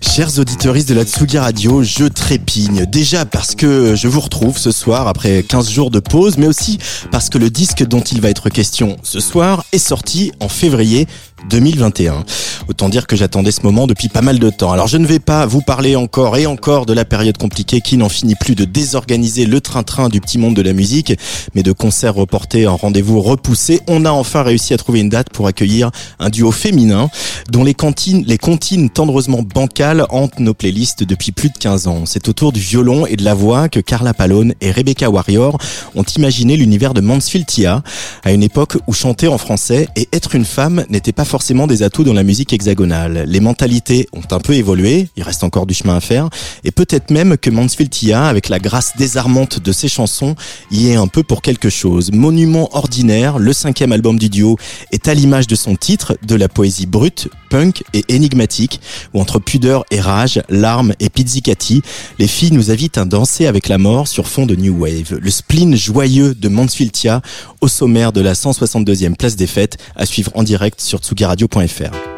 Chers auditeuristes de la Tsugi Radio, je trépigne. Déjà parce que je vous retrouve ce soir après 15 jours de pause, mais aussi parce que le disque dont il va être question ce soir est sorti en février 2021. Autant dire que j'attendais ce moment depuis pas mal de temps. Alors je ne vais pas vous parler encore et encore de la période compliquée qui n'en finit plus de désorganiser le train-train du petit monde de la musique, mais de concerts reportés en rendez-vous repoussés. On a enfin réussi à trouver une date pour accueillir un duo féminin dont les cantines, les comptines tendreusement bancales hantent nos playlists depuis plus de 15 ans. C'est autour du violon et de la voix que Carla Palone et Rebecca Warrior ont imaginé l'univers de Mansfield Tia à une époque où chanter en français et être une femme n'était pas forcément des atouts dans la musique hexagonale. Les mentalités ont un peu évolué, il reste encore du chemin à faire, et peut-être même que Mansfield Tia, avec la grâce désarmante de ses chansons, y est un peu pour quelque chose. Monument ordinaire, le cinquième album du duo est à l'image de son titre, de la poésie brute, punk et énigmatique, où entre pudeur et rage, larmes et pizzicati, les filles nous invitent à danser avec la mort sur fond de New Wave. Le spleen joyeux de Mansfield Tia au sommaire de la 162e place des fêtes à suivre en direct sur tsugiradio.fr.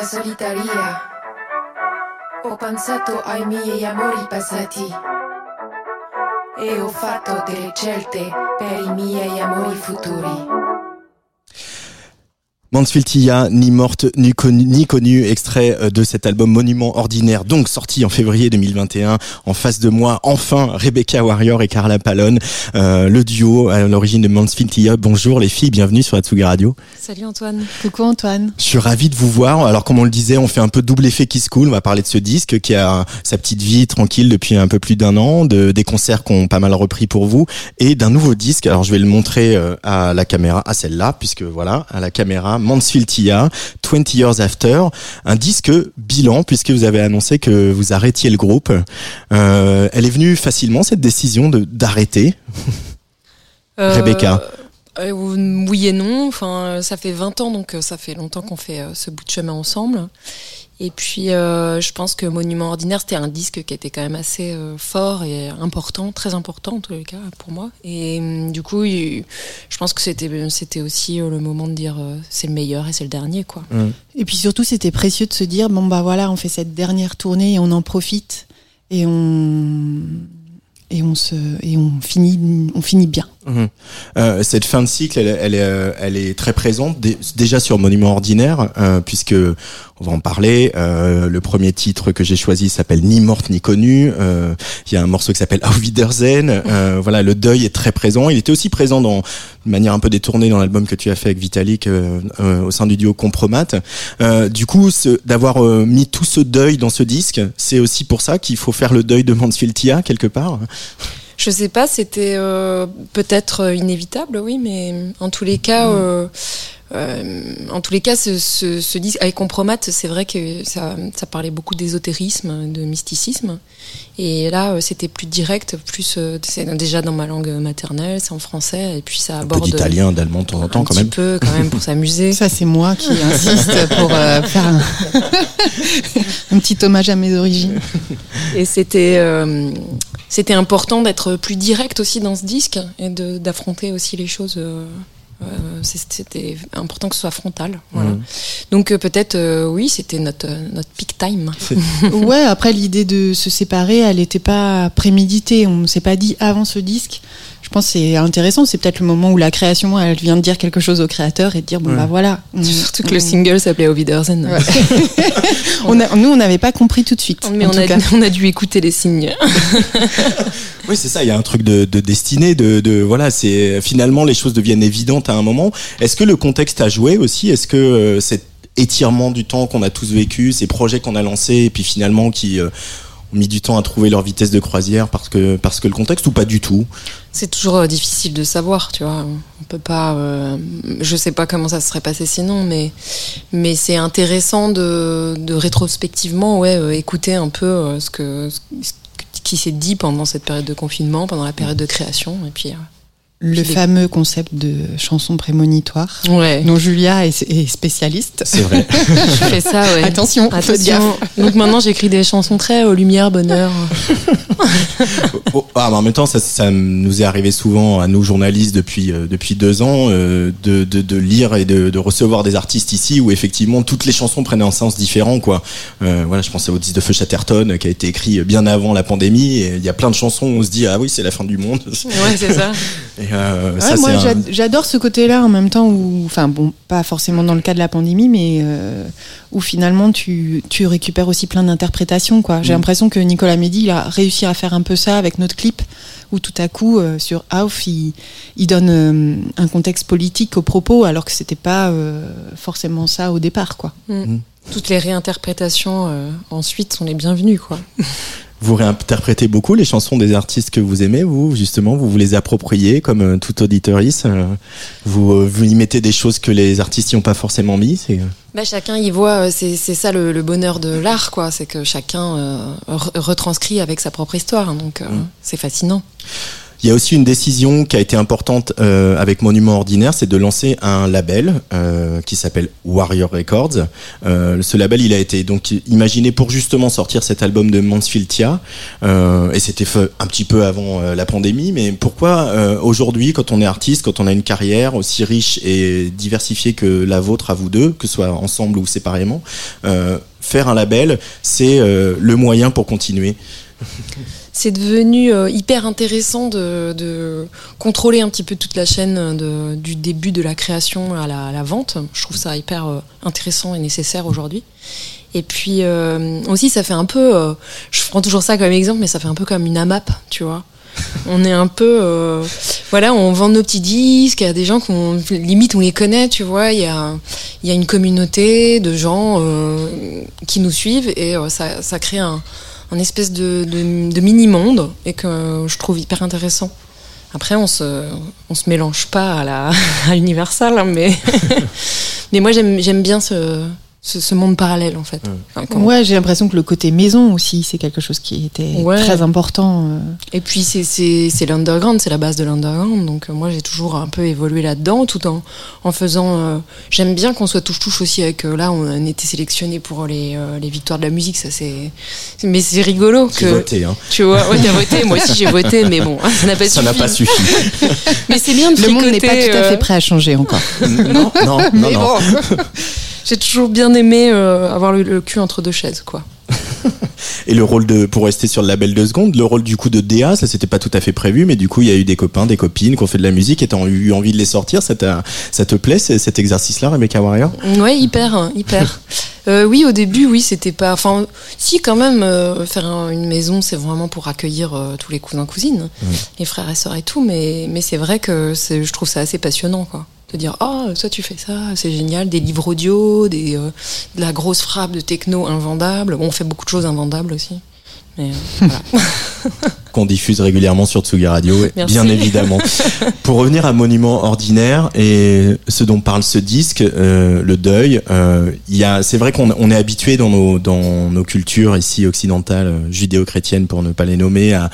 passeggiata solitaria ho pensato ai miei amori passati e ho fatto delle scelte per i miei amori futuri. Mansfield ni morte ni connue, ni connu, extrait euh, de cet album Monument Ordinaire, donc sorti en février 2021. En face de moi, enfin, Rebecca Warrior et Carla Palone, euh, le duo à l'origine de Mansfield Bonjour les filles, bienvenue sur Atsugi Radio. Salut Antoine. Coucou Antoine. Je suis ravi de vous voir. Alors comme on le disait, on fait un peu double effet Kiss Cool. On va parler de ce disque qui a sa petite vie tranquille depuis un peu plus d'un an, de, des concerts qu'on pas mal repris pour vous et d'un nouveau disque. Alors je vais le montrer euh, à la caméra, à celle-là, puisque voilà, à la caméra Mansfield Tia, 20 Years After, un disque bilan puisque vous avez annoncé que vous arrêtiez le groupe. Euh, elle est venue facilement cette décision de d'arrêter. Euh, Rebecca. Euh, oui et non. Enfin, ça fait 20 ans, donc ça fait longtemps qu'on fait ce bout de chemin ensemble. Et puis, euh, je pense que Monument Ordinaire, c'était un disque qui était quand même assez euh, fort et important, très important en tous les cas pour moi. Et hum, du coup, je pense que c'était c'était aussi euh, le moment de dire c'est le meilleur et c'est le dernier, quoi. Mmh. Et puis surtout, c'était précieux de se dire bon bah voilà, on fait cette dernière tournée et on en profite et on et on se et on finit on finit bien. Mhm. Euh, cette fin de cycle, elle, elle, est, euh, elle est très présente déjà sur Monument Ordinaire, euh, puisque on va en parler. Euh, le premier titre que j'ai choisi s'appelle Ni morte ni connue. Euh, il y a un morceau qui s'appelle Auf Wiedersehen. voilà, le deuil est très présent. Il était aussi présent dans de manière un peu détournée dans l'album que tu as fait avec Vitalik au sein du duo Compromat. du coup, d'avoir mis tout ce deuil dans ce disque, c'est aussi pour ça qu'il faut faire le deuil de Mansfield Tia quelque part. Je sais pas, c'était euh, peut-être euh, inévitable, oui, mais en tous les cas, mm. Euh, euh, en tous les cas, ce, ce, ce disque avec Compromat, c'est vrai que ça, ça parlait beaucoup d'ésotérisme, de mysticisme, et là, euh, c'était plus direct, plus c'est déjà dans ma langue maternelle, c'est en français, et puis ça aborde un peu d'italien, d'allemand de temps en temps, quand même. Un petit peu, quand même, pour s'amuser. Ça, c'est moi qui insiste pour faire un, un, petit hommage à mes origines. Et c'était c'était important d'être plus direct aussi dans ce disque et d'affronter aussi les choses. Euh, euh, c'était important que ce soit frontal. Voilà. Mmh. Donc euh, peut-être euh, oui, c'était notre notre peak time. ouais. Après l'idée de se séparer, elle n'était pas préméditée. On ne s'est pas dit avant ce disque je pense que c'est intéressant. C'est peut-être le moment où la création, elle vient de dire quelque chose au créateur et de dire bon bah voilà. Surtout que le single s'appelait Ovidersen. Ouais. on a, nous, on n'avait pas compris tout de suite. Mais on a, on a, dû écouter les signes. oui, c'est ça. Il y a un truc de, de destinée. De, de voilà, c'est finalement les choses deviennent évidentes à un moment. Est-ce que le contexte a joué aussi? Est-ce que euh, cet étirement du temps qu'on a tous vécu, ces projets qu'on a lancés et puis finalement qui euh, mis du temps à trouver leur vitesse de croisière parce que parce que le contexte ou pas du tout? C'est toujours euh, difficile de savoir, tu vois. On peut pas. Euh, je sais pas comment ça se serait passé sinon, mais mais c'est intéressant de, de rétrospectivement, ouais, euh, écouter un peu ce que ce qui s'est dit pendant cette période de confinement, pendant la période de création, et puis le fameux concept de chanson prémonitoire, ouais. dont Julia est, spécialiste. C'est vrai. Je fais ça, ouais. Attention, attention. Donc maintenant, j'écris des chansons très aux lumière, bonheur. oh, ah, mais en même temps, ça, ça, nous est arrivé souvent à nous journalistes depuis euh, depuis deux ans euh, de, de, de, lire et de, de, recevoir des artistes ici où effectivement toutes les chansons prenaient un sens différent, quoi. Euh, voilà, je pensais au disque de Feu Chatterton qui a été écrit bien avant la pandémie. Et il y a plein de chansons où on se dit ah oui, c'est la fin du monde. Ouais, c'est ça. Et moi, j'adore ce côté-là en même temps où, enfin bon, pas forcément dans le cas de la pandémie, mais euh, où finalement tu, tu récupères aussi plein d'interprétations. Quoi. J'ai mm. l'impression que Nicolas Mehdi il a réussi à faire un peu ça avec notre clip, où tout à coup euh, sur Auf il, il donne un contexte politique au propos, alors que c'était pas forcément ça au départ, quoi. Mm. Mm. Toutes les réinterprétations ensuite sont les bienvenues, quoi. Vous réinterprétez beaucoup les chansons des artistes que vous aimez, vous justement, vous vous les appropriez comme euh, tout auditoriste. Euh, vous, euh, vous y mettez des choses que les artistes n'y ont pas forcément mis. Bah, chacun y voit, c'est ça le, bonheur de l'art, quoi. C'est que chacun retranscrit avec sa propre histoire, donc mmh. c'est fascinant. Il y a aussi une décision qui a été importante euh, avec Monument Ordinaire, c'est de lancer un label euh, qui s'appelle Warrior Records. Euh, ce label, il a été donc imaginé pour justement sortir cet album de Mansfield Tia, euh, et c'était un petit peu avant euh, la pandémie. Mais pourquoi euh, aujourd'hui, quand on est artiste, quand on a une carrière aussi riche et diversifiée que la vôtre à vous deux, que ce soit ensemble ou séparément, faire un label, c'est le moyen pour continuer. C'est devenu euh, hyper intéressant de, contrôler un petit peu toute la chaîne du début de la création à la, vente. Je trouve ça hyper euh, intéressant et nécessaire aujourd'hui. Et puis euh, aussi, ça fait un peu, je prends toujours ça comme exemple, mais ça fait un peu comme une AMAP, tu vois. On est un peu, voilà, on vend nos petits disques, il y a des gens qu'on, limite on les connaît, tu vois, il y a, une communauté de gens qui nous suivent et ça crée un, un espèce de, de, de mini-monde et que je trouve hyper intéressant. Après, on se, se mélange pas à la, à Universal, hein, mais, mais moi j'aime bien ce, ce, ce monde parallèle en fait. Enfin, quand- Ouais, j'ai l'impression que le côté maison aussi, c'est quelque chose qui était Ouais. très important. euh. Et puis c'est, l'underground, c'est la base de l'underground. Donc euh, moi j'ai toujours un peu évolué là-dedans, tout en, en faisant. euh, j'aime bien qu'on soit touche-touche aussi avec. euh, là, on a été sélectionné pour les, euh, les victoires de la musique, ça c'est. Mais c'est rigolo que. voté, hein. Tu vois, ouais, t'as voté, moi aussi j'ai voté, mais bon, ça n'a pas Ça suffi. n'a pas suffi. Mais c'est bien de Le monde n'est pas tout à fait prêt à changer encore. non, non, non, mais non. bon. J'ai toujours bien aimé euh, avoir le, le cul entre deux chaises, quoi. Et le rôle de, pour rester sur le label deux secondes, le rôle du coup de DA, ça c'était pas tout à fait prévu, mais du coup il y a eu des copains, des copines qui ont fait de la musique et t'as eu envie de les sortir. Ça, ça te plaît cet exercice-là, Rebecca Warrior? Ouais, hyper, hein, hyper. Euh, oui, au début, oui, c'était pas. Enfin, si, quand même, euh, faire un- une maison, c'est vraiment pour accueillir euh, tous les cousins, cousines, les frères et sœurs et tout. Mais, mais c'est vrai que je trouve ça assez passionnant, quoi. De dire, ah, ça, tu fais ça, c'est génial. Des livres audio, euh, de la grosse frappe de techno invendable. On fait beaucoup de choses invendables aussi. Mais euh. qu'on diffuse régulièrement sur Tsugi Radio, Merci. bien évidemment. Pour revenir à Monument Ordinaire et ce dont parle ce disque, euh, le deuil, euh, il y a, c'est vrai qu'on on est habitué dans nos, dans nos cultures ici occidentales, euh, judéo-chrétiennes pour ne pas les nommer, à,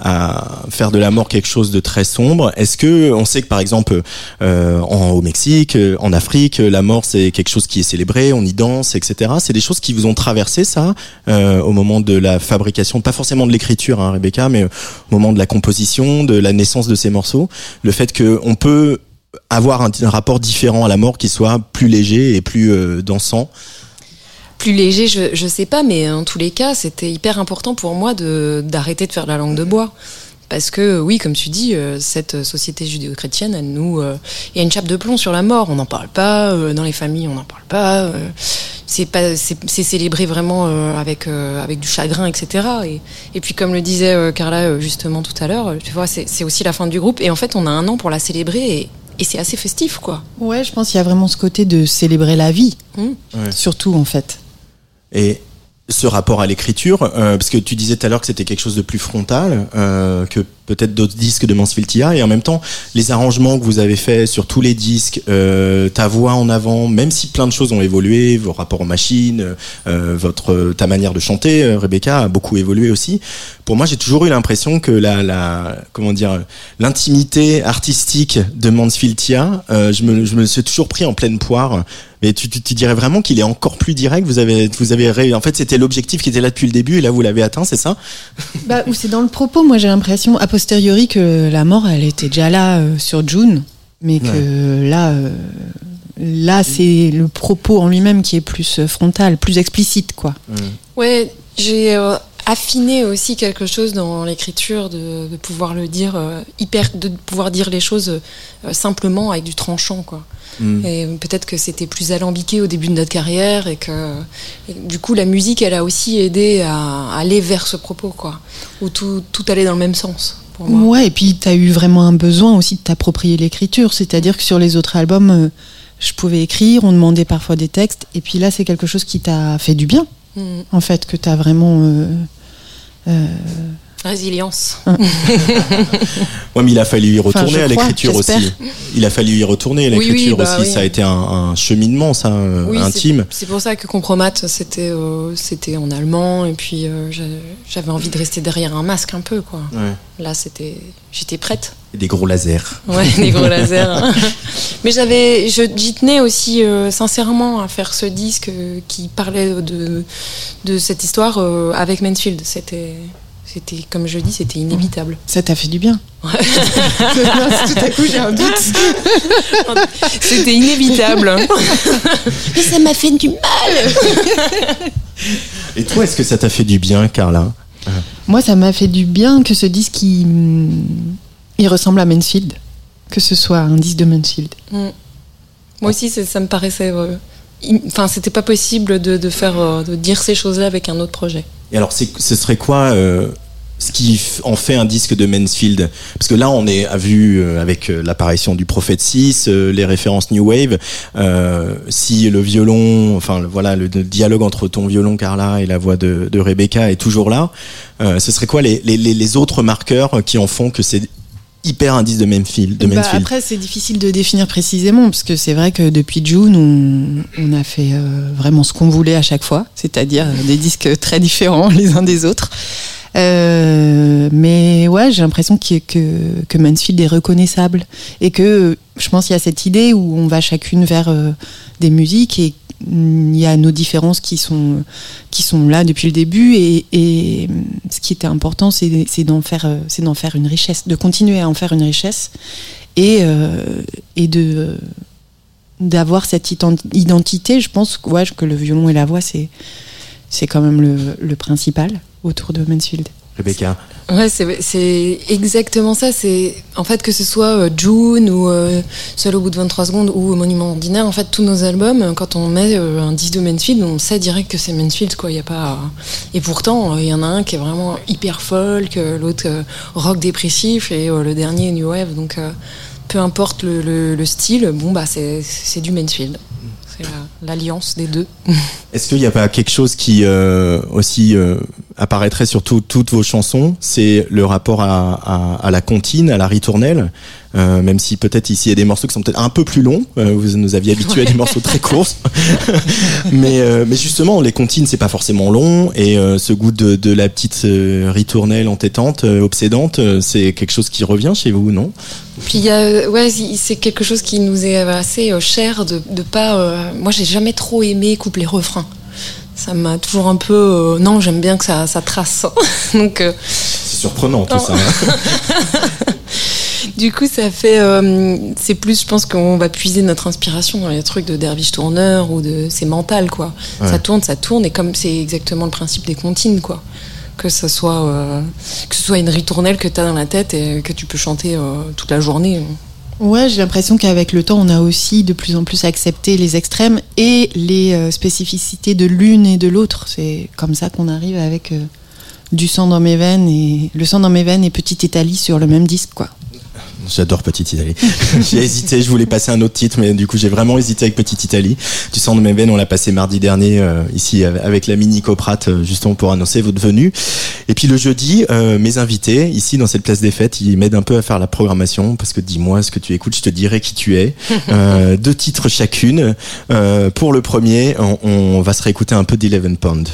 à faire de la mort quelque chose de très sombre. Est-ce que on sait que par exemple euh, en, au Mexique, euh, en Afrique, la mort c'est quelque chose qui est célébré, on y danse, etc. C'est des choses qui vous ont traversé ça euh, au moment de la fabrication, pas forcément de l'écriture, hein, Rebecca, mais au moment de la composition, de la naissance de ces morceaux, le fait que on peut avoir un, rapport différent à la mort qui soit plus léger et plus euh, dansant. plus léger, je, je sais pas, mais en tous les cas, c'était hyper important pour moi de d'arrêter de faire la langue de bois. Parce que oui, comme tu dis, euh, cette société judéo-chrétienne, elle nous, euh, il y a une chape de plomb sur la mort. On n'en parle pas euh, dans les familles, on n'en parle pas. euh, c'est pas, c'est c'est célébré vraiment euh, avec euh, avec du chagrin, etc. Et, et puis comme le disait euh, Carla euh, justement tout à l'heure, tu vois, c'est aussi la fin du groupe. Et en fait, on a un an pour la célébrer et, et c'est assez festif, quoi. Ouais, je pense qu'il y a vraiment ce côté de célébrer la vie, Mm. Ouais. surtout en fait. Et ce rapport à l'écriture, euh, parce que tu disais tout à l'heure que c'était quelque chose de plus frontal euh, que peut-être d'autres disques de Mansfield Tia, et en même temps, les arrangements que vous avez faits sur tous les disques, euh, ta voix en avant, même si plein de choses ont évolué, vos rapports aux machines, euh, votre ta manière de chanter, euh, Rebecca a beaucoup évolué aussi. Pour moi, j'ai toujours eu l'impression que la, la comment dire l'intimité artistique de Mansfield Tia, euh, je me je me suis toujours pris en pleine poire. Mais tu, tu, tu dirais vraiment qu'il est encore plus direct? Vous avez, vous avez, en fait, c'était l'objectif qui était là depuis le début et là vous l'avez atteint, c'est ça? Bah, ou c'est dans le propos, moi j'ai l'impression, posteriori, que la mort, elle était déjà là euh, sur June, mais que là, euh, là c'est le propos en lui-même qui est plus euh, frontal, plus explicite, quoi. Ouais, j'ai euh, affiné aussi quelque chose dans l'écriture de, de pouvoir le dire euh, hyper, de pouvoir dire les choses euh, simplement avec du tranchant, quoi. Mm. Et peut-être que c'était plus alambiqué au début de notre carrière et que et du coup la musique, elle a aussi aidé à aller vers ce propos, quoi, où tout, tout allait dans le même sens pour moi. Ouais, et puis tu as eu vraiment un besoin aussi de t'approprier l'écriture, c'est-à-dire que sur les autres albums, euh, je pouvais écrire, on demandait parfois des textes, et puis là c'est quelque chose qui t'a fait du bien, Mm. en fait, que tu as vraiment euh, euh, Résilience. Ouais, mais il a fallu y retourner à l'écriture aussi. Il a fallu y retourner à Oui, oui, l'écriture bah aussi. oui. Ça a été un, un cheminement, ça, euh, intime. C'est pour ça que Compromat, c'était euh, c'était en allemand et puis euh, j'a- j'avais envie de rester derrière un masque un peu quoi. Ouais. Là, c'était j'étais prête. Et Des gros lasers. Ouais, des gros lasers. hein. Mais j'avais je j'y tenais aussi euh, sincèrement à faire ce disque euh, qui parlait de de cette histoire euh, avec Mansfield. C'était c'était comme je dis, c'était inévitable. Ça t'a fait du bien. Tout à coup, j'ai un doute. C'était inévitable. Mais ça m'a fait du mal. Et toi, est-ce que ça t'a fait du bien, Carla? Moi, ça m'a fait du bien que ce disque, il, il ressemble à Mansfield. Que ce soit un disque de Mansfield. Mm. Moi aussi, ça me paraissait. euh, in- Enfin, c'était pas possible de, de faire, euh, de dire ces choses-là avec un autre projet. Et alors, ce serait quoi euh, ce qui en fait un disque de Mansfield? Parce que là, on est à vue euh, avec euh, l'apparition du Prophète 6, euh, les références New Wave. euh, si le violon, enfin voilà, le, dialogue entre ton violon, Carla, et la voix de, de Rebecca est toujours là, euh, ce serait quoi les, les- les autres marqueurs qui en font que c'est hyper un disque de Mansfield, de Bah, après, c'est difficile de définir précisément, parce que c'est vrai que depuis June, on, on a fait euh, vraiment ce qu'on voulait à chaque fois, c'est-à-dire euh, des disques très différents les uns des autres. Euh, mais ouais, j'ai l'impression que, que Mansfield est reconnaissable et que je pense qu'il y a cette idée où on va chacune vers euh, des musiques et il y a nos différences qui sont qui sont là depuis le début et, mm, ce qui était important c'est c'est d'en faire euh, c'est d'en faire une richesse de continuer à en faire une richesse et euh, et de d'avoir cette ident- identité. Je pense que, le violon et la voix c'est c'est quand même le principal autour de Mansfield Rebecca. Ouais, c'est exactement ça. C'est en fait que ce soit euh, June ou euh, Seul au bout de 23 secondes ou Monument ordinaire. En fait, tous nos albums, euh, quand on met euh, un disque de Mansfield, on sait direct que c'est Mansfield. Quoi, y a pas. Et pourtant, euh, il y en a un qui est vraiment hyper folk, l'autre rock dépressif et le dernier New Wave. Donc, peu importe le, le- le style, bon bah c'est du Mansfield. C'est la- l'alliance des deux. Est-ce qu'il n'y a pas quelque chose qui euh, aussi euh, apparaîtrait sur tout- toutes vos chansons C'est le rapport à, à- à la comptine, à la ritournelle. Euh, même si peut-être ici il y a des morceaux qui sont peut-être un peu plus longs. Euh, vous nous aviez habitués à des morceaux très courts. mais, euh, mais justement, les comptines c'est pas forcément long et ce goût de, de la petite ritournelle entêtante, obsédante, c'est quelque chose qui revient chez vous, non? Puis ouais, c'est quelque chose qui nous est assez cher de, de pas. moi, j'ai jamais trop aimé coupler refrains. Ça m'a toujours un peu. euh, non, j'aime bien que ça, ça trace. Donc, euh, C'est surprenant tout ça. hein. du coup, ça fait. euh, c'est plus, je pense qu'on va puiser notre inspiration dans les trucs de Derviche Tourneur ou de. C'est mental, quoi. Ouais. Ça tourne, ça tourne, et comme c'est exactement le principe des comptines, quoi. Que ce soit, que ce soit une ritournelle que tu as dans la tête et que tu peux chanter toute la journée. Ouais, j'ai l'impression qu'avec le temps, on a aussi de plus en plus accepté les extrêmes et les euh, spécificités de l'une et de l'autre. C'est comme ça qu'on arrive avec euh, du sang dans mes veines et le sang dans mes veines et Petite Italie sur le même disque, quoi. J'adore Petite Italie. j'ai hésité, je voulais passer un autre titre, mais du coup j'ai vraiment hésité avec Petite Italie. Du sang de mes veines, on l'a passé mardi dernier euh, ici avec l'ami Nico Pratt, euh, justement pour annoncer votre venue. Et puis le jeudi, euh, mes invités ici dans cette place des fêtes, ils m'aident un peu à faire la programmation parce que dis-moi ce que tu écoutes, je te dirai qui tu es. Euh, deux titres chacune. Euh, pour le premier, on, on va se réécouter un peu d'Eleven Pound.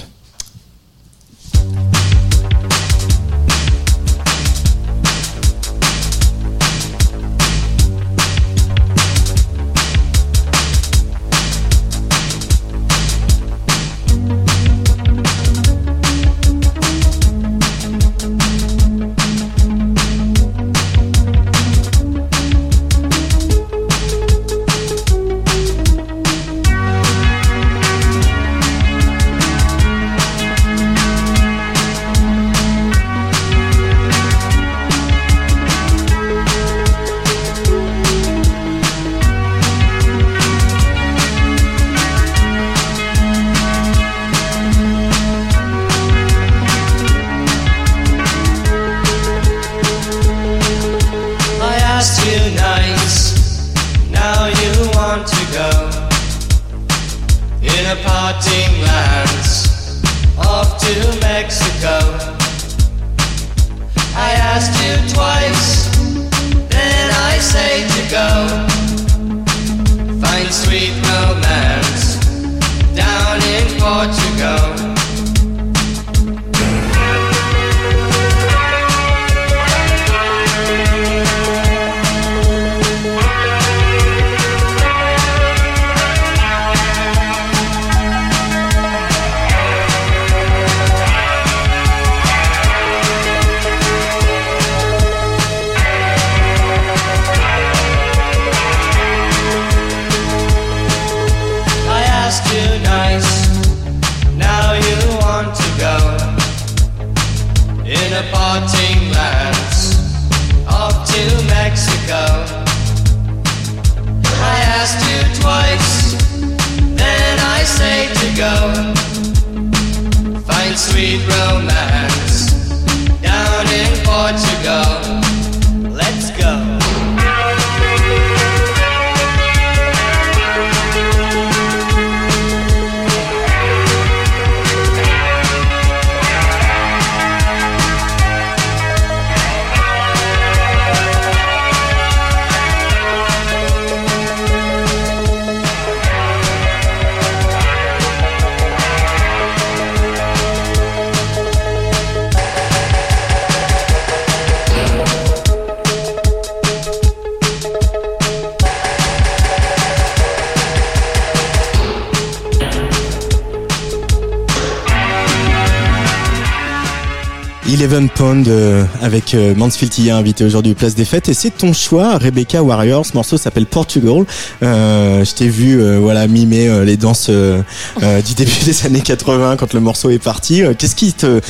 Avec euh, Mansfield Tia invité aujourd'hui au Place des Fêtes. Et c'est ton choix Rebecca Warrior ce morceau s'appelle Portugal. Euh, je t'ai vu euh, voilà mimer les danses du début des années 80 quand le morceau est parti. Qu'est-ce qui te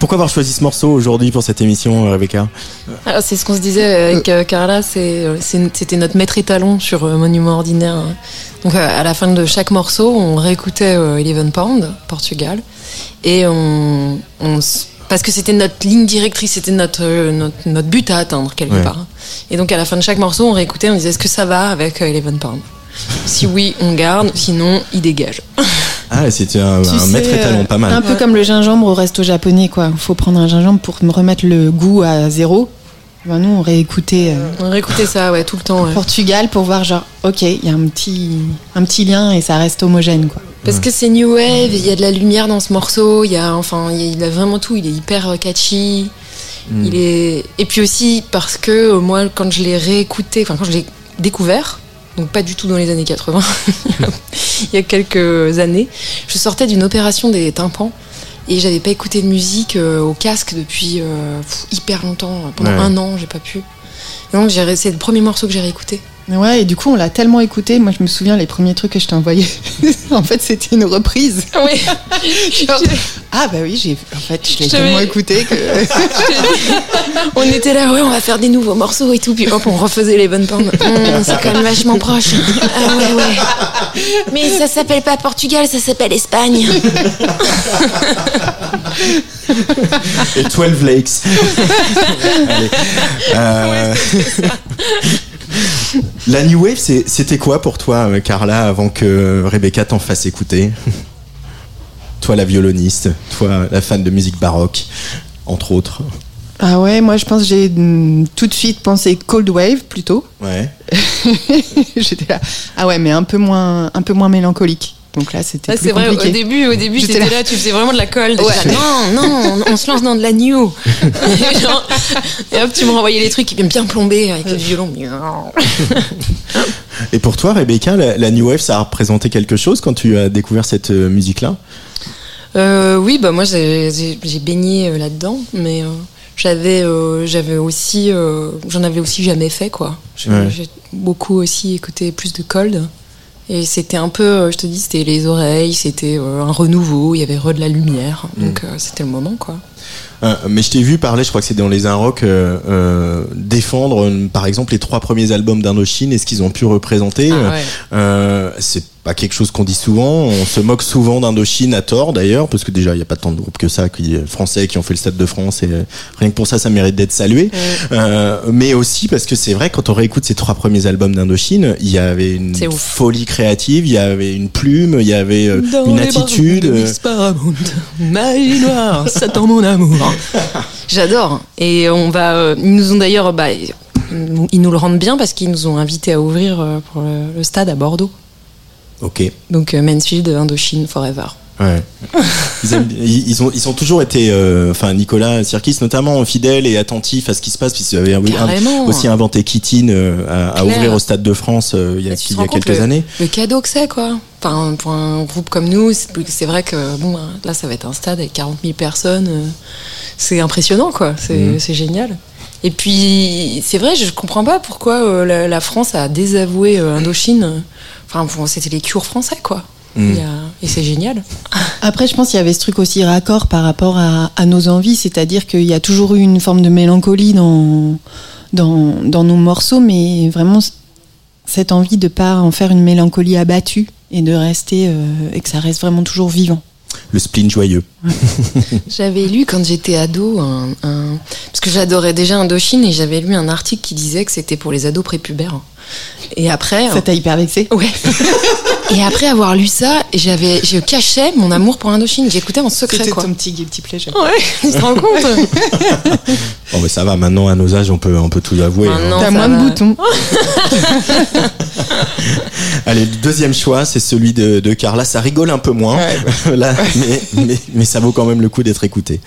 pourquoi avoir choisi ce morceau aujourd'hui pour cette émission Rebecca? Alors, c'est ce qu'on se disait avec Carla, c'était notre maître étalon sur Monument Ordinaire. Donc euh, à la fin de chaque morceau, on réécoutait Eleven Pound, Portugal, et on, on s- parce que c'était notre ligne directrice, c'était notre, euh, notre, notre but à atteindre quelque Ouais. part. Et donc à la fin de chaque morceau, on réécoutait, on disait est-ce que ça va avec euh, Eleven Pound? Si oui, on garde, sinon il dégage. ah c'était un, Tu un sais, maître étalon pas mal Un peu Ouais. comme le gingembre au resto japonais, quoi. Faut prendre un gingembre pour me remettre le goût à zéro. Ben, nous, on réécoutait euh, On réécoutait ça, ouais, tout le temps. ouais. Portugal pour voir, genre, ok, il y a un petit, un petit lien et ça reste homogène, quoi. Parce que c'est new wave, il y a de la lumière dans ce morceau, il y a enfin il y a- vraiment tout, il est hyper euh, catchy. Il est et puis aussi parce que moi quand je l'ai réécouté, enfin quand je l'ai découvert, donc pas du tout dans les années 80, il y a quelques années, je sortais d'une opération des tympans et j'avais pas écouté de musique euh, au casque depuis euh, pff, hyper longtemps, pendant Ouais. un an, j'ai pas pu. Et donc c'est le premier morceau que j'ai réécouté. Ouais, et du coup, on l'a tellement écouté. Moi, je me souviens, les premiers trucs que je t'ai envoyés, en fait, c'était une reprise. Oui. Genre, ah, bah oui, j'ai, en fait, je l'ai Je tellement écouté que. On était là, ouais, on va faire des nouveaux morceaux et tout, puis hop, on refaisait les bonnes bandes. Hum, c'est quand même vachement proche. Ah ouais, ouais. Mais ça s'appelle pas Portugal, ça s'appelle Espagne. et 12 Lakes Allez. Euh, la New Wave c'était quoi pour toi euh, Carla avant que Rebecca t'en fasse écouter? Toi la violoniste toi la fan de musique baroque entre autres Ah ouais, moi, je pense que j'ai mm, tout de suite pensé Cold Wave plutôt. ouais J'étais là. Ah ouais, mais un peu moins, un peu moins mélancolique. Donc là, c'était Ah, plus c'est vrai, au compliqué. début, au début, J'étais là. là. tu faisais vraiment de la colle. Ouais. Non, non, on, on se lance dans de la new. et, genre, et hop, tu me renvoyais les trucs bien plombés avec le violon. et pour toi Rebecca la, la New Wave ça a représenté quelque chose quand tu as découvert cette musique là Euh, oui, bah moi j'ai baigné euh, là-dedans, mais euh, j'avais euh, j'avais aussi euh, j'en avais aussi jamais fait quoi. Ouais. J'ai beaucoup aussi écouté plus de cold et c'était un peu, euh, je te dis, c'était les oreilles, c'était euh, un renouveau, il y avait re de la lumière, donc euh, c'était le moment quoi. Euh, mais je t'ai vu parler, je crois que c'est dans les Un Rock, euh, euh, défendre par exemple les trois premiers albums d'Indochine et ce qu'ils ont pu représenter. Ah ouais. Euh, c'est pas quelque chose qu'on dit souvent. On se moque souvent d'Indochine à tort d'ailleurs, parce que déjà il y a pas tant de groupes que ça qui français qui ont fait le Stade de France et rien que pour ça ça mérite d'être salué. Euh, mais aussi parce que c'est vrai quand on réécoute ces trois premiers albums d'Indochine, il y avait une folie créative, il y avait une plume, il y avait euh, une attitude. euh, Maille noire, Satan mon amour. J'adore. Et on va, euh, ils nous ont d'ailleurs, bah, ils nous le rendent bien parce qu'ils nous ont invités à ouvrir euh, pour le, le stade à Bordeaux. Ok. Donc euh, Mansfield, Indochine, Forever. Ouais. Ils, aiment- ils, ont, ils ont toujours été, euh, enfin Nicolas Sirkis notamment, fidèles et attentifs à ce qui se passe, puisqu'ils avaient un- aussi inventé Kittin euh, à, ouvrir au Stade de France euh, il y a, il y quelques le- années. Le cadeau que c'est, quoi. Enfin, pour un groupe comme nous, c'est vrai que bon, là, ça va être un stade avec 40 000 personnes. C'est impressionnant, quoi. C'est Mhm. c'est génial. Et puis, c'est vrai, je comprends pas pourquoi la, la France a désavoué Indochine. Enfin, bon, c'était les cures français, quoi. A- Et c'est génial. Après, je pense qu'il y avait ce truc aussi raccord par rapport à, à nos envies, c'est-à-dire qu'il y a toujours eu une forme de mélancolie dans, dans, dans nos morceaux, mais vraiment cette envie de pas en faire une mélancolie abattue et de rester euh, et que ça reste vraiment toujours vivant. Le spleen joyeux. J'avais lu quand j'étais ado, un, un- parce que j'adorais déjà Indochine, et j'avais lu un article qui disait que c'était pour les ados prépubères. Et après, Ça t'a hyper vexé? Ouais. Et après avoir lu ça, j'avais, je cachais mon amour pour Indochine. J'écoutais en secret, C'était quoi. ton petit guilty pleasure. Ouais, tu te rends compte Bon, mais ça va, maintenant à nos âges, on peut, on peut tout avouer. hein. T'as moins de boutons. Allez, le deuxième choix, c'est celui de, de Carla. Ça rigole un peu moins, là, mais, mais, mais ça vaut quand même le coup d'être écouté.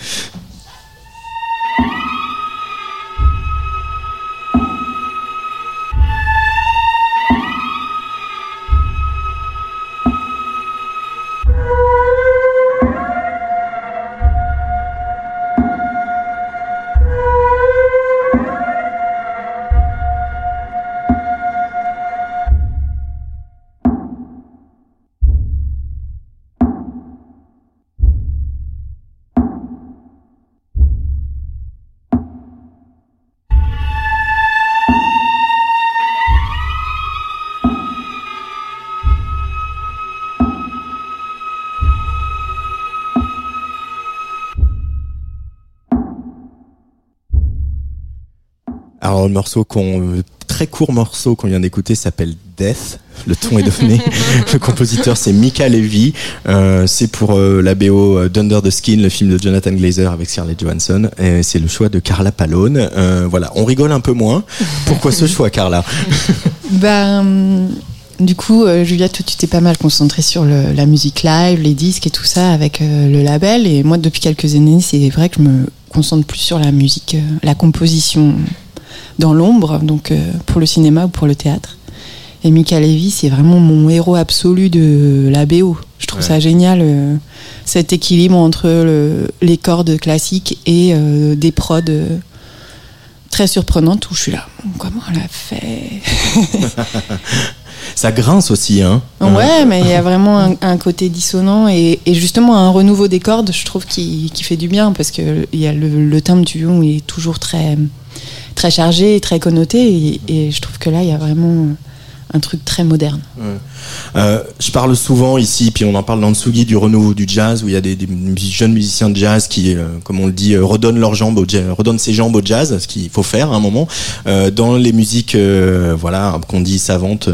Alors le morceau qu'on très court morceau qu'on vient d'écouter s'appelle Death. Le ton est donné. le compositeur c'est Mika Levy. Euh, c'est pour euh, la BO euh, d'Under the Skin, le film de Jonathan Glazer avec Scarlett Johansson. Et c'est le choix de Carla Palone. Euh, voilà, on rigole un peu moins. Pourquoi ce choix, Carla? Ben, du coup, Julia, toi, tu t'es pas mal concentrée sur le- la musique live, les disques et tout ça avec le label. Et moi, depuis quelques années, c'est vrai que je me concentre plus sur la musique, la composition dans l'ombre, donc euh, pour le cinéma ou pour le théâtre. Et Mika Levy, c'est vraiment mon héros absolu de la BO. Je trouve Ouais. ça génial, euh, cet équilibre entre le- les cordes classiques et euh, des prods euh, très surprenantes où je suis là. Comment elle a fait? Ça grince aussi, hein Ouais, mais il y a vraiment un, un côté dissonant et, et justement un renouveau des cordes, je trouve, qui, qui fait du bien parce que y a le, le timbre du violon est toujours très, très chargé très connoté et je trouve que là, il y a vraiment un truc très moderne. Euh, je parle souvent ici, puis on en parle dans le Tsugi, du renouveau du jazz, où il y a des, jeunes musiciens de jazz qui, euh, comme on le dit, euh, redonnent leurs jambes au jazz, redonnent ses jambes au jazz, ce qu'il faut faire à un moment. Dans les musiques, voilà, qu'on dit savantes,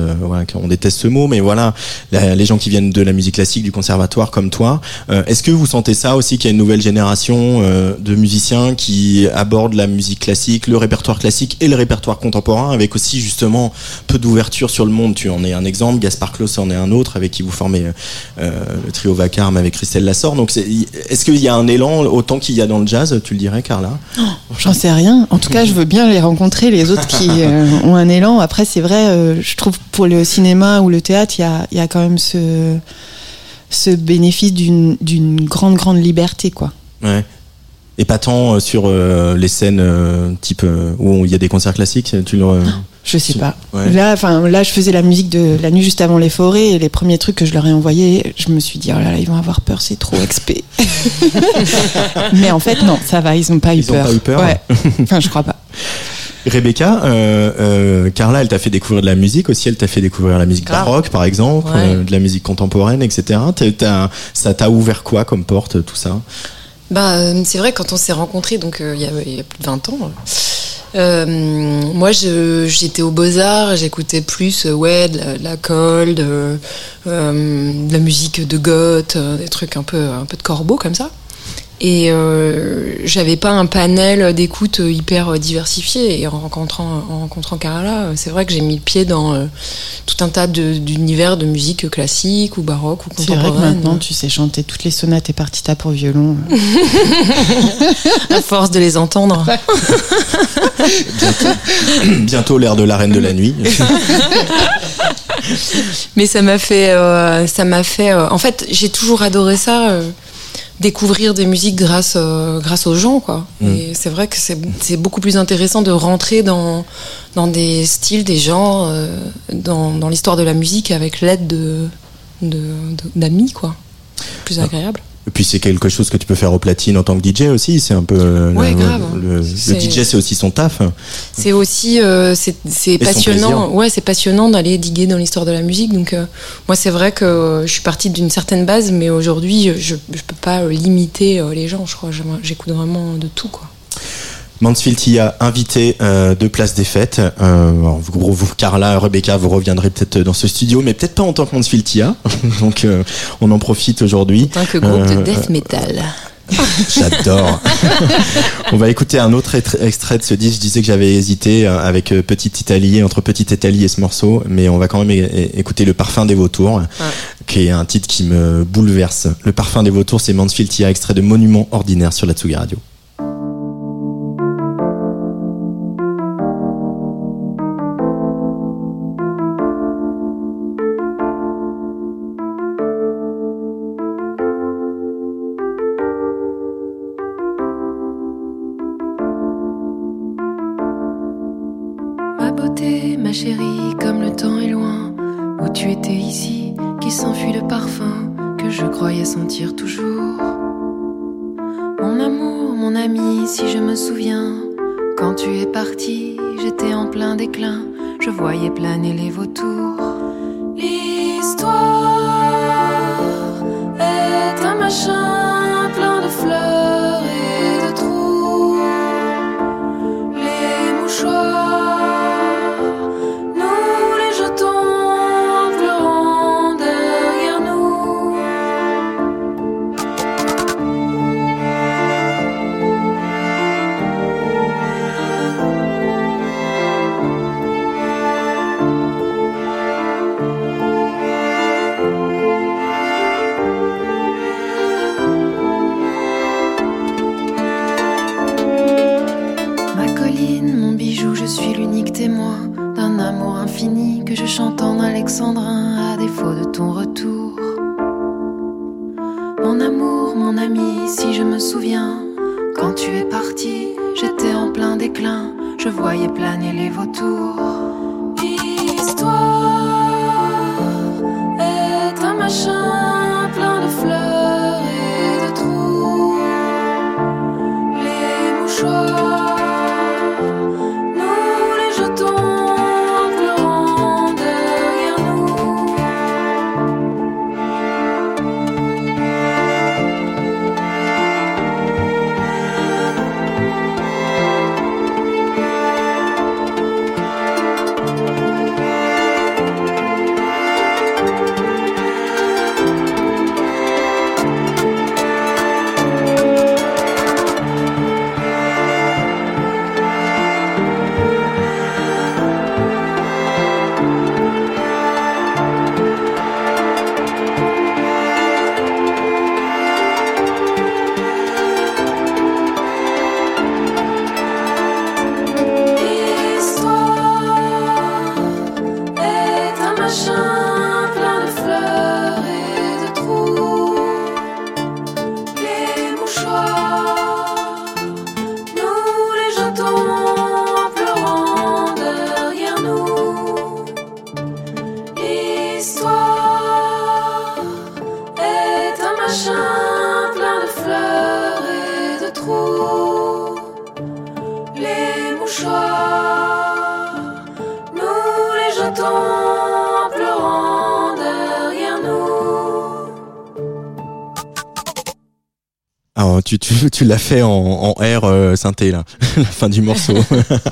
on déteste ce mot, mais voilà, les gens qui viennent de la musique classique, du conservatoire, comme toi, est-ce que vous sentez ça aussi qu'il y a une nouvelle génération de musiciens qui abordent la musique classique, le répertoire classique et le répertoire contemporain, avec aussi justement peu d'ouverture sur le monde? Tu en es un exemple, Gaspard Klaus en est un autre, avec qui vous formez euh, le trio Vacarme avec Christelle Lassor. Donc, est-ce qu'il y a un élan autant qu'il y a dans le jazz, tu le dirais, Carla? J'en sais rien. En tout cas, je veux bien les rencontrer, les autres qui euh, ont un élan. Après, c'est vrai, euh, je trouve pour le cinéma ou le théâtre, il y a, il y a quand même ce, ce bénéfice d'une d'une grande, grande liberté, quoi. Ouais. Et pas tant euh, sur euh, les scènes euh, type euh, où il y a des concerts classiques, tu le. Je sais pas. Ouais. Là, enfin, là, je faisais la musique de la nuit juste avant les forêts et les premiers trucs que je leur ai envoyés, je me suis dit, oh là là, ils vont avoir peur, c'est trop XP. Mais en fait, non, ça va, ils ont pas eu Ils ont peur. pas eu peur Ouais. Enfin, je crois pas. Rebecca, euh, euh, Carla, elle t'a fait découvrir de la musique aussi, elle t'a fait découvrir la musique Grave. baroque par exemple, Ouais. euh, de la musique contemporaine, etc. Ça t'a ouvert quoi comme porte, tout ça? Bah, euh, c'est vrai, quand on s'est rencontrés, donc euh, il y, a, plus de 20 ans, euh, moi j'étais aux Beaux-Arts, j'écoutais plus ouais, de la, de la cold, de la musique de goth, des trucs un peu, un peu de corbeau comme ça. Et euh, j'avais pas un panel d'écoute hyper diversifié. Et en rencontrant, en rencontrant Carla, c'est vrai que j'ai mis le pied dans euh, tout un tas d'univers de, musique classique ou baroque ou C'est vrai que contemporaine. maintenant, tu sais chanter toutes les sonates et partitas pour violon. à force de les entendre. Bientôt l'ère de la reine de la nuit. Mais ça m'a fait, euh, ça m'a fait. euh, en fait, j'ai toujours adoré ça, euh, découvrir des musiques grâce, euh, grâce aux gens, quoi. Mm. Et c'est vrai que c'est, c'est beaucoup plus intéressant de rentrer dans, dans des styles, des genres, euh, dans, dans l'histoire de la musique avec l'aide de, de, de- d'amis, quoi. Plus agréable. Et puis c'est quelque chose que tu peux faire au platine en tant que DJ aussi. C'est un peu. euh, Ouais, le- DJ c'est aussi son taf. C'est aussi, euh, c'est, passionnant. Ouais, c'est passionnant d'aller diguer dans l'histoire de la musique. Donc, euh, moi, c'est vrai que je suis partie d'une certaine base, mais aujourd'hui, je, je peux pas limiter les gens. Je crois, j'écoute vraiment de tout, quoi. Mansfield a invité euh, de Place des Fêtes. Euh, vous, vous, Carla, Rebecca, vous reviendrez peut-être dans ce studio, mais peut-être pas en tant que Mansfield Donc euh, on en profite aujourd'hui. En tant que groupe Euh, de death metal. J'adore. On va écouter un autre extrait de ce disque. Je disais que j'avais hésité euh, avec euh, Petite Italie, entre Petite Italie et ce morceau, mais on va quand même écouter Le Parfum des Vautours, qui est un titre qui me bouleverse. Le Parfum des Vautours, c'est Mansfield Tia, extrait de Monument ordinaire sur la Tsugi Radio. Tu, tu, tu l'as fait en, en R euh, synthé là, la fin du morceau.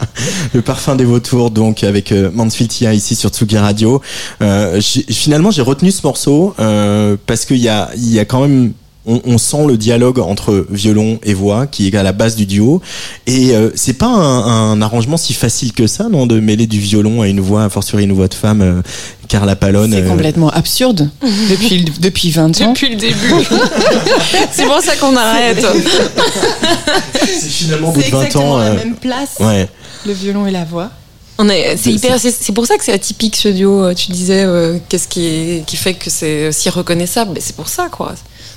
le parfum des vautours donc avec euh, Mansfield Tia ici sur Tsugi Radio. Euh, finalement j'ai retenu ce morceau euh, parce qu'il y a, il y a quand même on, on sent le dialogue entre violon et voix qui est à la base du duo. Et euh, c'est pas un, un arrangement si facile que ça, non, de mêler du violon à une voix, a fortiori une voix de femme. euh, Carla Palone. C'est euh, complètement absurde depuis, depuis 20 ans. Depuis le début. c'est pour ça qu'on arrête. c'est finalement au bout de 20 exactement ans. la euh, même place, ouais. le violon et la voix. On est, c'est C'est- hyper, c'est, c'est pour ça que c'est atypique ce duo. Tu disais, euh, qu'est-ce qui, fait que c'est si reconnaissable Mais c'est pour ça, quoi.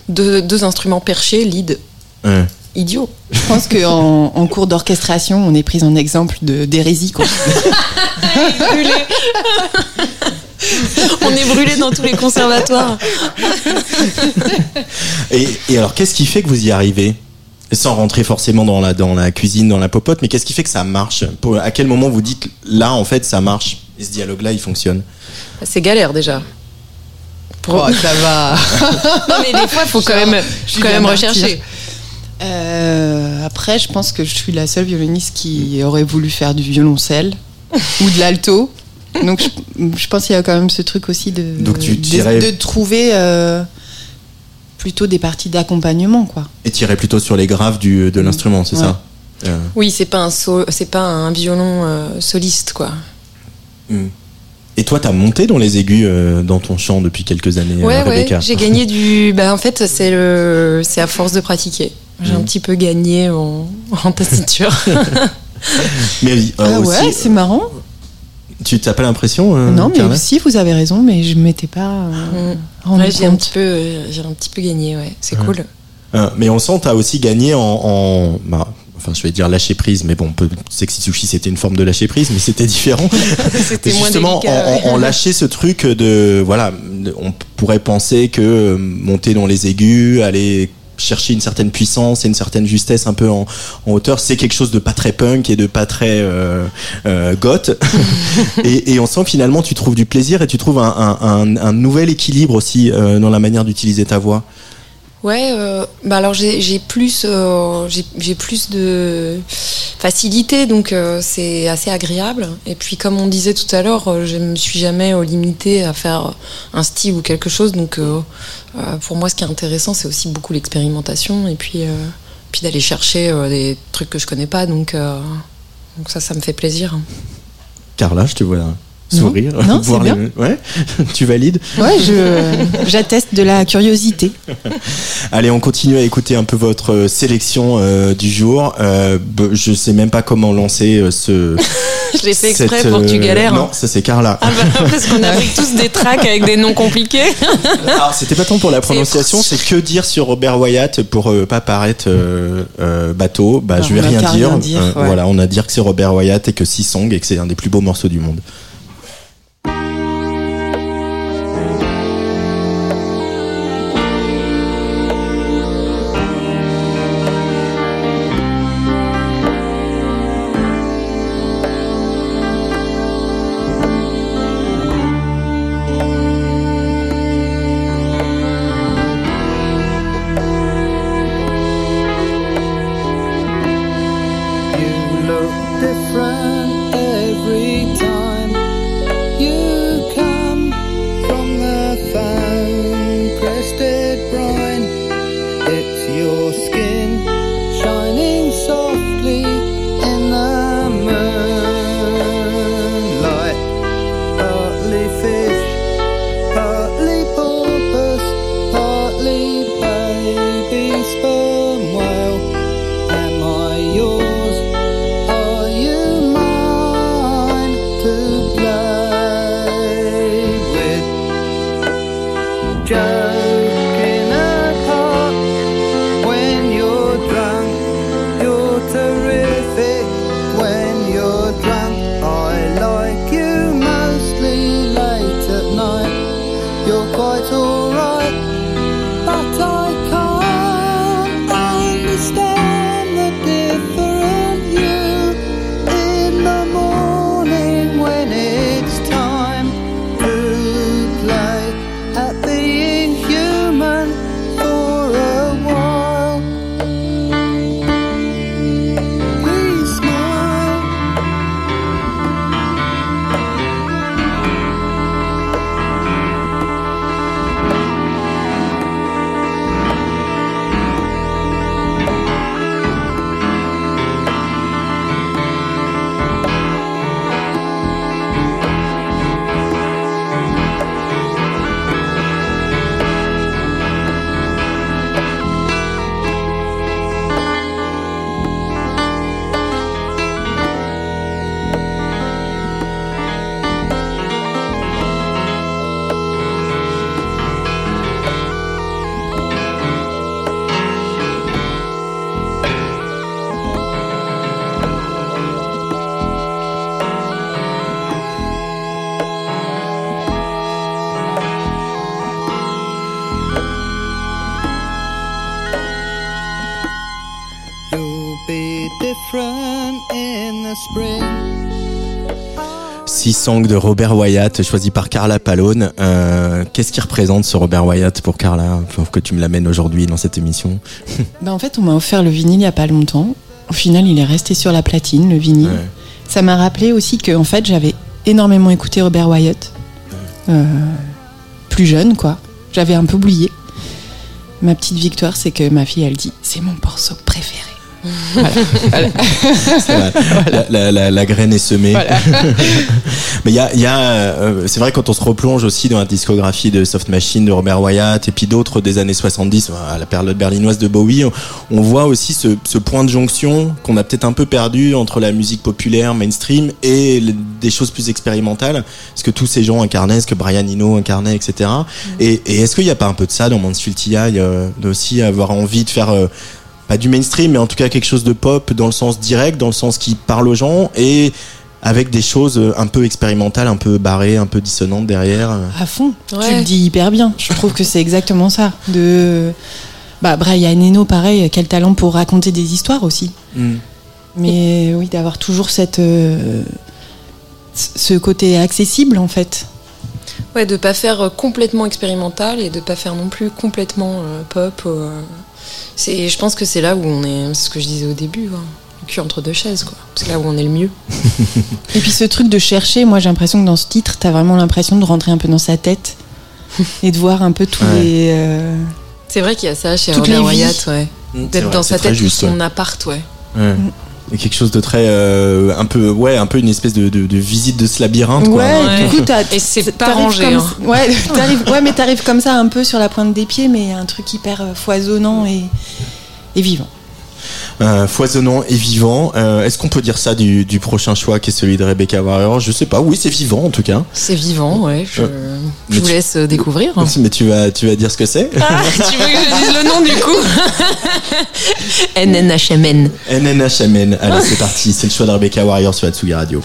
Deux, deux instruments perchés, lead, ouais. idiot. Je pense qu'en en cours d'orchestration, on est pris en exemple de- d'hérésie. On est brûlé dans tous les conservatoires. Et, et alors, qu'est-ce qui fait que vous y arrivez? Sans rentrer forcément dans la, dans la cuisine, dans la popote, mais qu'est-ce qui fait que ça marche? Pour- À quel moment vous dites là, en fait, ça marche et ce dialogue-là, il fonctionne? C'est galère déjà. Pour- Oh, ça va. Non, mais des fois, il faut quand même, faut quand même rechercher. Euh, après, je pense que je suis la seule violoniste qui aurait voulu faire du violoncelle ou de l'alto. Donc, je, je pense qu'il y a quand même ce truc aussi de, Donc, tu de, dirais- de trouver euh, plutôt des parties d'accompagnement, quoi. Et tirer plutôt sur les graves du, de l'instrument, c'est Ouais. ça Euh, Oui, c'est pas un so- c'est pas un violon euh, soliste, quoi. hmm. Et toi, t'as monté dans les aigus euh, dans ton chant depuis quelques années, euh, ouais. Rebecca J'ai gagné du. Bah, en fait, c'est le, c'est à force de pratiquer. J'ai un Mhm. petit peu gagné en, en tessiture. Mais euh, ah aussi, ouais, c'est marrant. tu t'as pas l'impression euh, non, mais Carla si, vous avez raison, mais je m'étais pas euh, Mm. rendu Ouais, j'ai un compte. petit peu, euh, j'ai un petit peu gagné, ouais. C'est Ouais. cool. Euh, mais on sent, t'as aussi gagné en, en- bah, enfin, je vais dire lâcher prise, mais bon, peut- Sexy Sushi, c'était une forme de lâcher prise, mais c'était différent. C'était justement, en- en lâcher ce truc de, voilà, on pourrait penser que euh, monter dans les aigus, aller chercher une certaine puissance et une certaine justesse un peu en, en hauteur, c'est quelque chose de pas très punk et de pas très euh, euh, goth. et, et on sent que finalement tu trouves du plaisir et tu trouves un, un- un- un nouvel équilibre aussi euh, dans la manière d'utiliser ta voix. Ouais, euh, bah alors j'ai plus, euh, j'ai plus de facilité, donc euh, c'est assez agréable. Et puis comme on disait tout à l'heure, je me suis jamais limitée à faire un style ou quelque chose. Donc pour moi, ce qui est intéressant, c'est aussi beaucoup l'expérimentation et puis puis d'aller chercher des trucs que je connais pas. Donc ça, ça me fait plaisir. Carla, je te vois sourire. Non, voir les- Ouais, tu valides. Ouais, je, j'atteste de la curiosité. Allez, on continue à écouter un peu votre euh, sélection euh, du jour. Euh, je sais même pas comment lancer euh, ce. Je l'ai fait exprès cette, pour que tu galères. Non, hein. ça c'est Carla. Ah bah, parce qu'on a tous des tracks avec des noms compliqués. Alors, c'était pas tant pour la prononciation, c'est que dire sur Robert Wyatt pour pas paraître bateau. Bah, Alors, je vais rien dire. rien dire, ouais. Voilà, on a dire que c'est Robert Wyatt et que Six Song et que c'est un des plus beaux morceaux du monde. Six Songs de Robert Wyatt, choisi par Carla Palone. Euh, Qu'est-ce qui représente ce Robert Wyatt pour Carla Pour que tu me l'amènes aujourd'hui dans cette émission? Bah, en fait, on m'a offert le vinyle il y a pas longtemps. Au final, il est resté sur la platine, le vinyle. Ouais. Ça m'a rappelé aussi que, en fait, j'avais énormément écouté Robert Wyatt. Euh, plus jeune, quoi. J'avais un peu oublié. Ma petite victoire, c'est que ma fille, elle dit c'est mon morceau préféré. La, la- la- la graine est semée. Mais il y a, y a euh, c'est vrai quand on se replonge aussi dans la discographie de Soft Machine de Robert Wyatt et puis d'autres des années 70, à la période berlinoise de Bowie, on, on voit aussi ce, ce point de jonction qu'on a peut-être un peu perdu entre la musique populaire, mainstream et des choses plus expérimentales, ce que tous ces gens incarnaient, ce que Brian Eno incarnait, etc. Et, et est-ce qu'il n'y a pas un peu de ça dans Mansfield TI, euh, de aussi avoir envie de faire euh, pas du mainstream, mais en tout cas quelque chose de pop dans le sens direct, dans le sens qui parle aux gens et avec des choses euh, un peu expérimentales, un peu barrées, un peu dissonantes derrière. À fond. Tu le dis hyper bien. Je trouve que c'est exactement ça. De... Bah, Brian Eno, pareil, quel talent pour raconter des histoires aussi. Mais oui, d'avoir toujours cette, euh, ce côté accessible, en fait. Ouais, de pas faire euh, complètement expérimental et de pas faire non plus complètement euh, pop. euh, c'est, je pense que c'est là où on est, c'est ce que je disais au début, hein, le cul entre deux chaises, quoi. C'est là où on est le mieux. Et puis ce truc de chercher, moi j'ai l'impression que dans ce titre, t'as vraiment l'impression de rentrer un peu dans sa tête et de voir un peu tous Ouais. les. euh, C'est vrai qu'il y a ça chez Robert. Wyatt, ouais. C'est D'être vrai, dans sa tête ou juste, son ouais. appart, ouais. Ouais. Et quelque chose de très euh, un peu ouais un peu une espèce de, de, de visite de ce labyrinthe quoi. Ouais, du coup, t'as. Et c'est pas rangé, comme- hein. Ouais, t'arrives- ouais, mais t'arrives comme ça un peu sur la pointe des pieds, mais un truc hyper euh, foisonnant et, et vivant. Euh, foisonnant et vivant. Euh, Est-ce qu'on peut dire ça du, du prochain choix qui est celui de Rebecca Warrior? Je sais pas. Oui, c'est vivant en tout cas. C'est vivant, ouais. Je, Euh, je vous tu- laisse découvrir. Mais tu vas tu vas dire ce que c'est? Ah, tu veux que je dise le nom du coup? NNHMN. NNHMN. Allez, c'est parti. C'est le choix de Rebecca Warrior sur Atsugi Radio.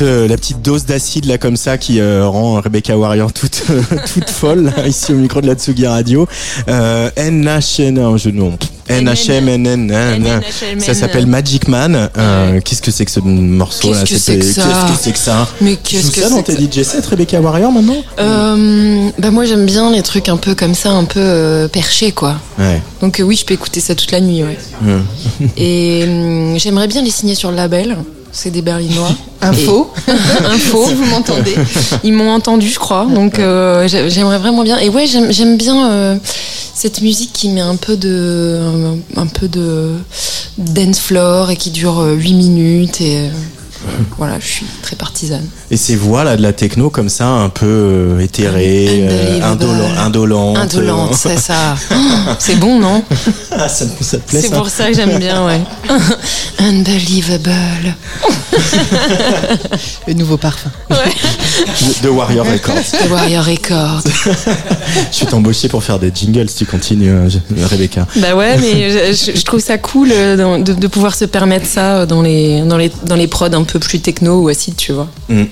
Petite euh, la petite dose d'acide là comme ça qui euh, rend Rebecca Warrior toute euh, toute folle là, ici au micro de la Tsugi Radio. Euh, NHN, non, je non. NHM, NN, ça s'appelle Magic Man. Euh, Qu'est-ce que c'est que ce morceau là? Qu'est-ce que c'est que ça? Qu'est-ce que c'est que ça? Mais qu'est-ce que ça dans tes DJ sets, Rebecca Warrior maintenant? Euh, bah moi j'aime bien les trucs un peu comme ça, un peu euh, perchés quoi. Ouais. Donc oui, je peux écouter ça toute la nuit, ouais. Et hum, j'aimerais bien les signer sur le label. C'est des Berlinois. Info. Info. Si vous m'entendez. Ils m'ont entendu, je crois. Donc euh, j'ai- j'aimerais vraiment bien. Et ouais, j'aime j'aime bien euh, cette musique qui met un peu de un, un peu de dance floor et qui dure 8 minutes et euh, voilà, je suis très partisane. Et ces voix là de la techno comme ça, un peu euh, éthérées, euh, Unbelievable. indolo- indolentes. Indolente, c'est ça. Oh, c'est bon, non Ah, ça, ça te plaît C'est pour ça que j'aime bien, ouais. Unbelievable. Le nouveau parfum. De, de Warrior Records. The Warrior Records. Je vais t'embaucher pour faire des jingles si tu continues, euh, Rebecca. Bah ouais, mais je, je trouve ça cool euh, de, de pouvoir se permettre ça euh, dans les, dans les, dans les prods un peu plus techno ou acides, tu vois. Mm.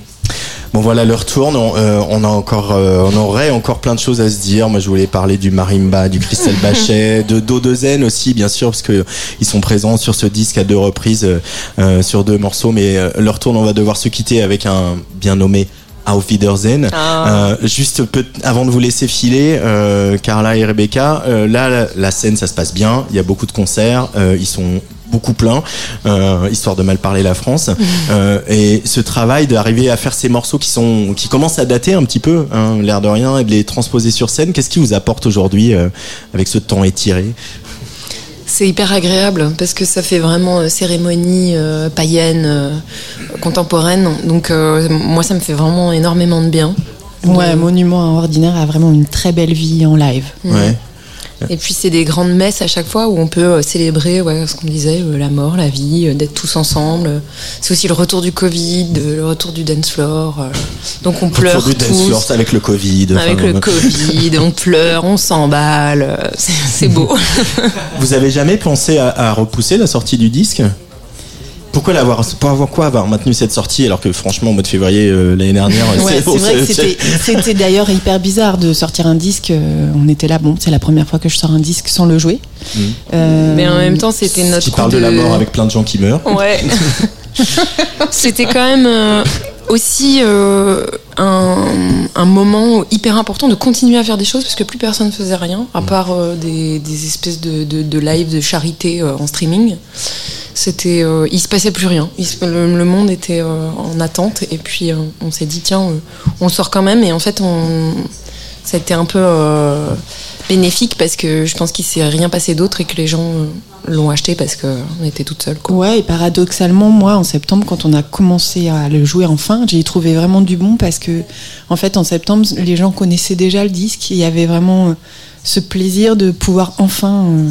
Bon voilà, l'heure tourne. On, euh, on a encore, euh, on aurait encore plein de choses à se dire. Moi, je voulais parler du marimba, du Crystal Bachet, de Do de Zen aussi, bien sûr, parce que ils sont présents sur ce disque à deux reprises, euh, sur deux morceaux. Mais l'heure tourne, on va devoir se quitter avec un bien nommé Auf Wiedersehen. Ah. Euh, juste peu, avant de vous laisser filer, euh, Carla et Rebecca, euh, là, la, la scène, ça se passe bien. Il y a beaucoup de concerts. euh, ils sont beaucoup pleins, euh, histoire de mal parler la France. Euh, et ce travail d'arriver à faire ces morceaux qui sont, qui commencent à dater un petit peu, hein, l'air de rien, et de les transposer sur scène. Qu'est-ce qui vous apporte aujourd'hui euh, avec ce temps étiré? C'est hyper agréable parce que ça fait vraiment cérémonie euh, païenne, euh, contemporaine. Donc euh, moi, ça me fait vraiment énormément de bien. Ouais, Monument Ordinaire a vraiment une très belle vie en live. Ouais. Et puis c'est des grandes messes à chaque fois où on peut euh, célébrer ouais, ce qu'on disait, euh, la mort, la vie, euh, d'être tous ensemble. C'est aussi le retour du Covid, le retour du dance floor. Donc on pleure Autour du dance floor, tous. avec le Covid. Avec enfin, le Covid, on pleure, on s'emballe, c'est c'est beau. Vous avez jamais pensé à, à repousser la sortie du disque? Pourquoi l'avoir pour avoir quoi avoir maintenu cette sortie alors que franchement au mois de février euh, l'année dernière Ouais, c'est vrai que c'était- d'ailleurs hyper bizarre de sortir un disque. euh, On était là, bon, c'est la première fois que je sors un disque sans le jouer. Euh, Mais en même temps, c'était notre qui parle de la mort avec plein de gens qui meurent Ouais. C'était quand même euh, aussi euh, un, un moment hyper important de continuer à faire des choses parce que plus personne faisait rien, à part euh, des, des espèces de, de, de live de charité euh, en streaming. C'était, il se passait plus rien. Il le, le monde était en attente et puis on s'est dit tiens, on sort quand même et en fait on, ça a été un peu bénéfique parce que je pense qu'il s'est rien passé d'autre et que les gens l'ont acheté parce qu'on était toutes seules. Quoi. Ouais, et paradoxalement, moi, en septembre, quand on a commencé à le jouer enfin, j'ai trouvé vraiment du bon parce que, en fait, en septembre, les gens connaissaient déjà le disque et il y avait vraiment euh, ce plaisir de pouvoir enfin euh,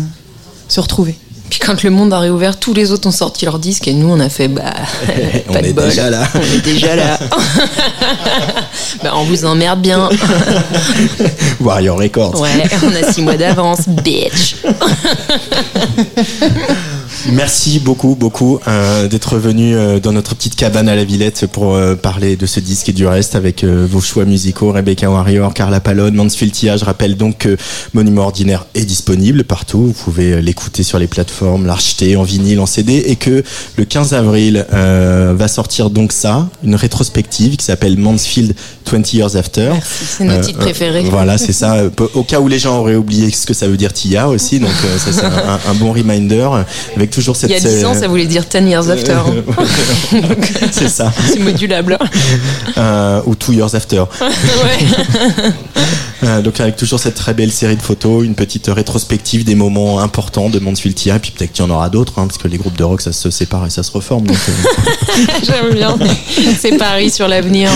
se retrouver. Puis quand le monde a réouvert, tous les autres ont sorti leur disque et nous on a fait bah on de est bol. déjà là On est déjà là. bah on vous emmerde bien. Warrior Records Ouais, on a six mois d'avance, bitch. Merci beaucoup, beaucoup euh, d'être venu euh, dans notre petite cabane à la Villette pour euh, parler de ce disque et du reste avec euh, vos choix musicaux, Rebecca Warrior, Carla Palone, Mansfield Tia. Je rappelle donc que Monument Ordinaire est disponible partout. Vous pouvez euh, l'écouter sur les plateformes, l'acheter en vinyle, en CD et que le 15 avril euh, va sortir donc ça, une rétrospective qui s'appelle Mansfield 20 Years After. C'est notre titre préféré. voilà, c'est ça. Au cas où les gens auraient oublié ce que ça veut dire Tia aussi, donc euh, ça c'est un, un bon reminder avec toujours cette. Il y a 10 ans, ça voulait dire 10 years after. hein. c'est ça. C'est modulable. Euh, ou Two Years After. ouais. Euh, donc avec toujours cette très belle série de photos, une petite rétrospective des moments importants de Mansfield et puis peut-être qu'il y en aura d'autres, hein, parce que les groupes de rock ça se sépare et ça se reforme. Donc, euh, J'aime bien. C'est Paris sur l'avenir.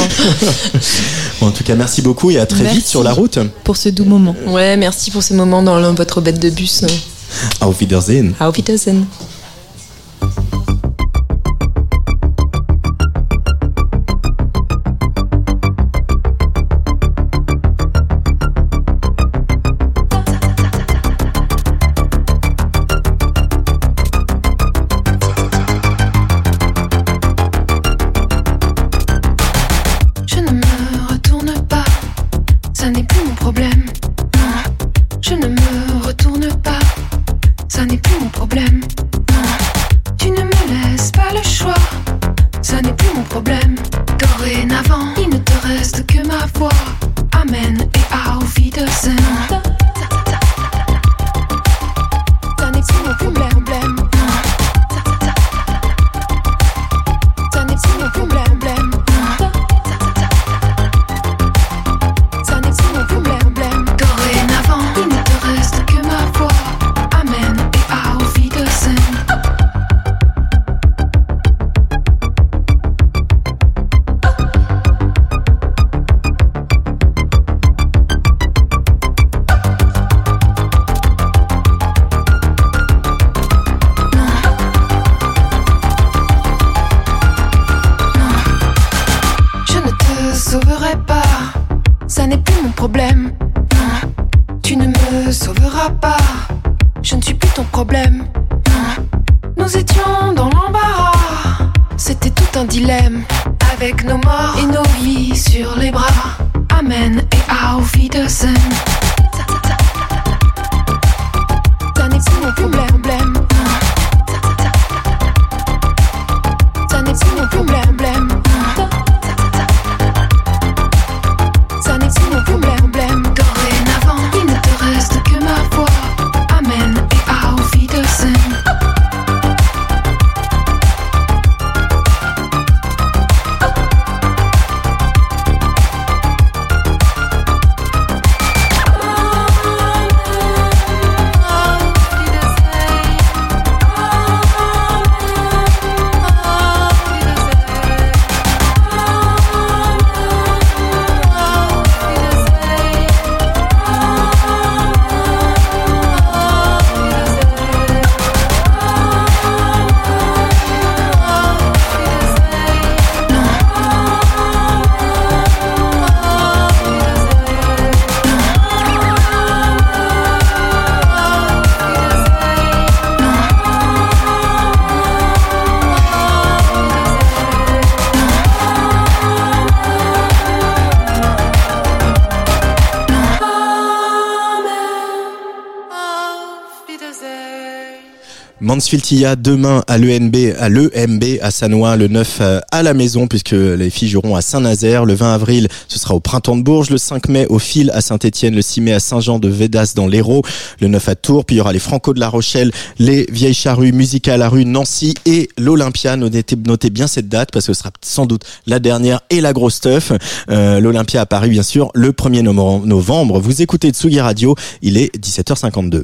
bon, en tout cas, merci beaucoup et à très Merci. vite sur la route. Pour ce doux moment. Ouais, merci pour ces moments dans votre bête de bus. Auf Wiedersehen. Auf Wiedersehen. Mansfield-Tia demain à l'ENB, à l'EMB à Sanois, le 9 euh, à la maison puisque les filles joueront à Saint-Nazaire. Le 20 avril, ce sera au Printemps de Bourges. Le 5 mai au Fil à Saint-Étienne. Le 6 mai à Saint-Jean de Védas dans l'Hérault. Le 9 à Tours. Puis il y aura les Franco de la Rochelle, les Vieilles Charrues, Musica à la rue, Nancy et l'Olympia. Notez, bien cette date parce que ce sera sans doute la dernière et la grosse stuff. Euh, L'Olympia à Paris, bien sûr, le 1er novembre- novembre. Vous écoutez Tsugi Radio. Il est 17h52.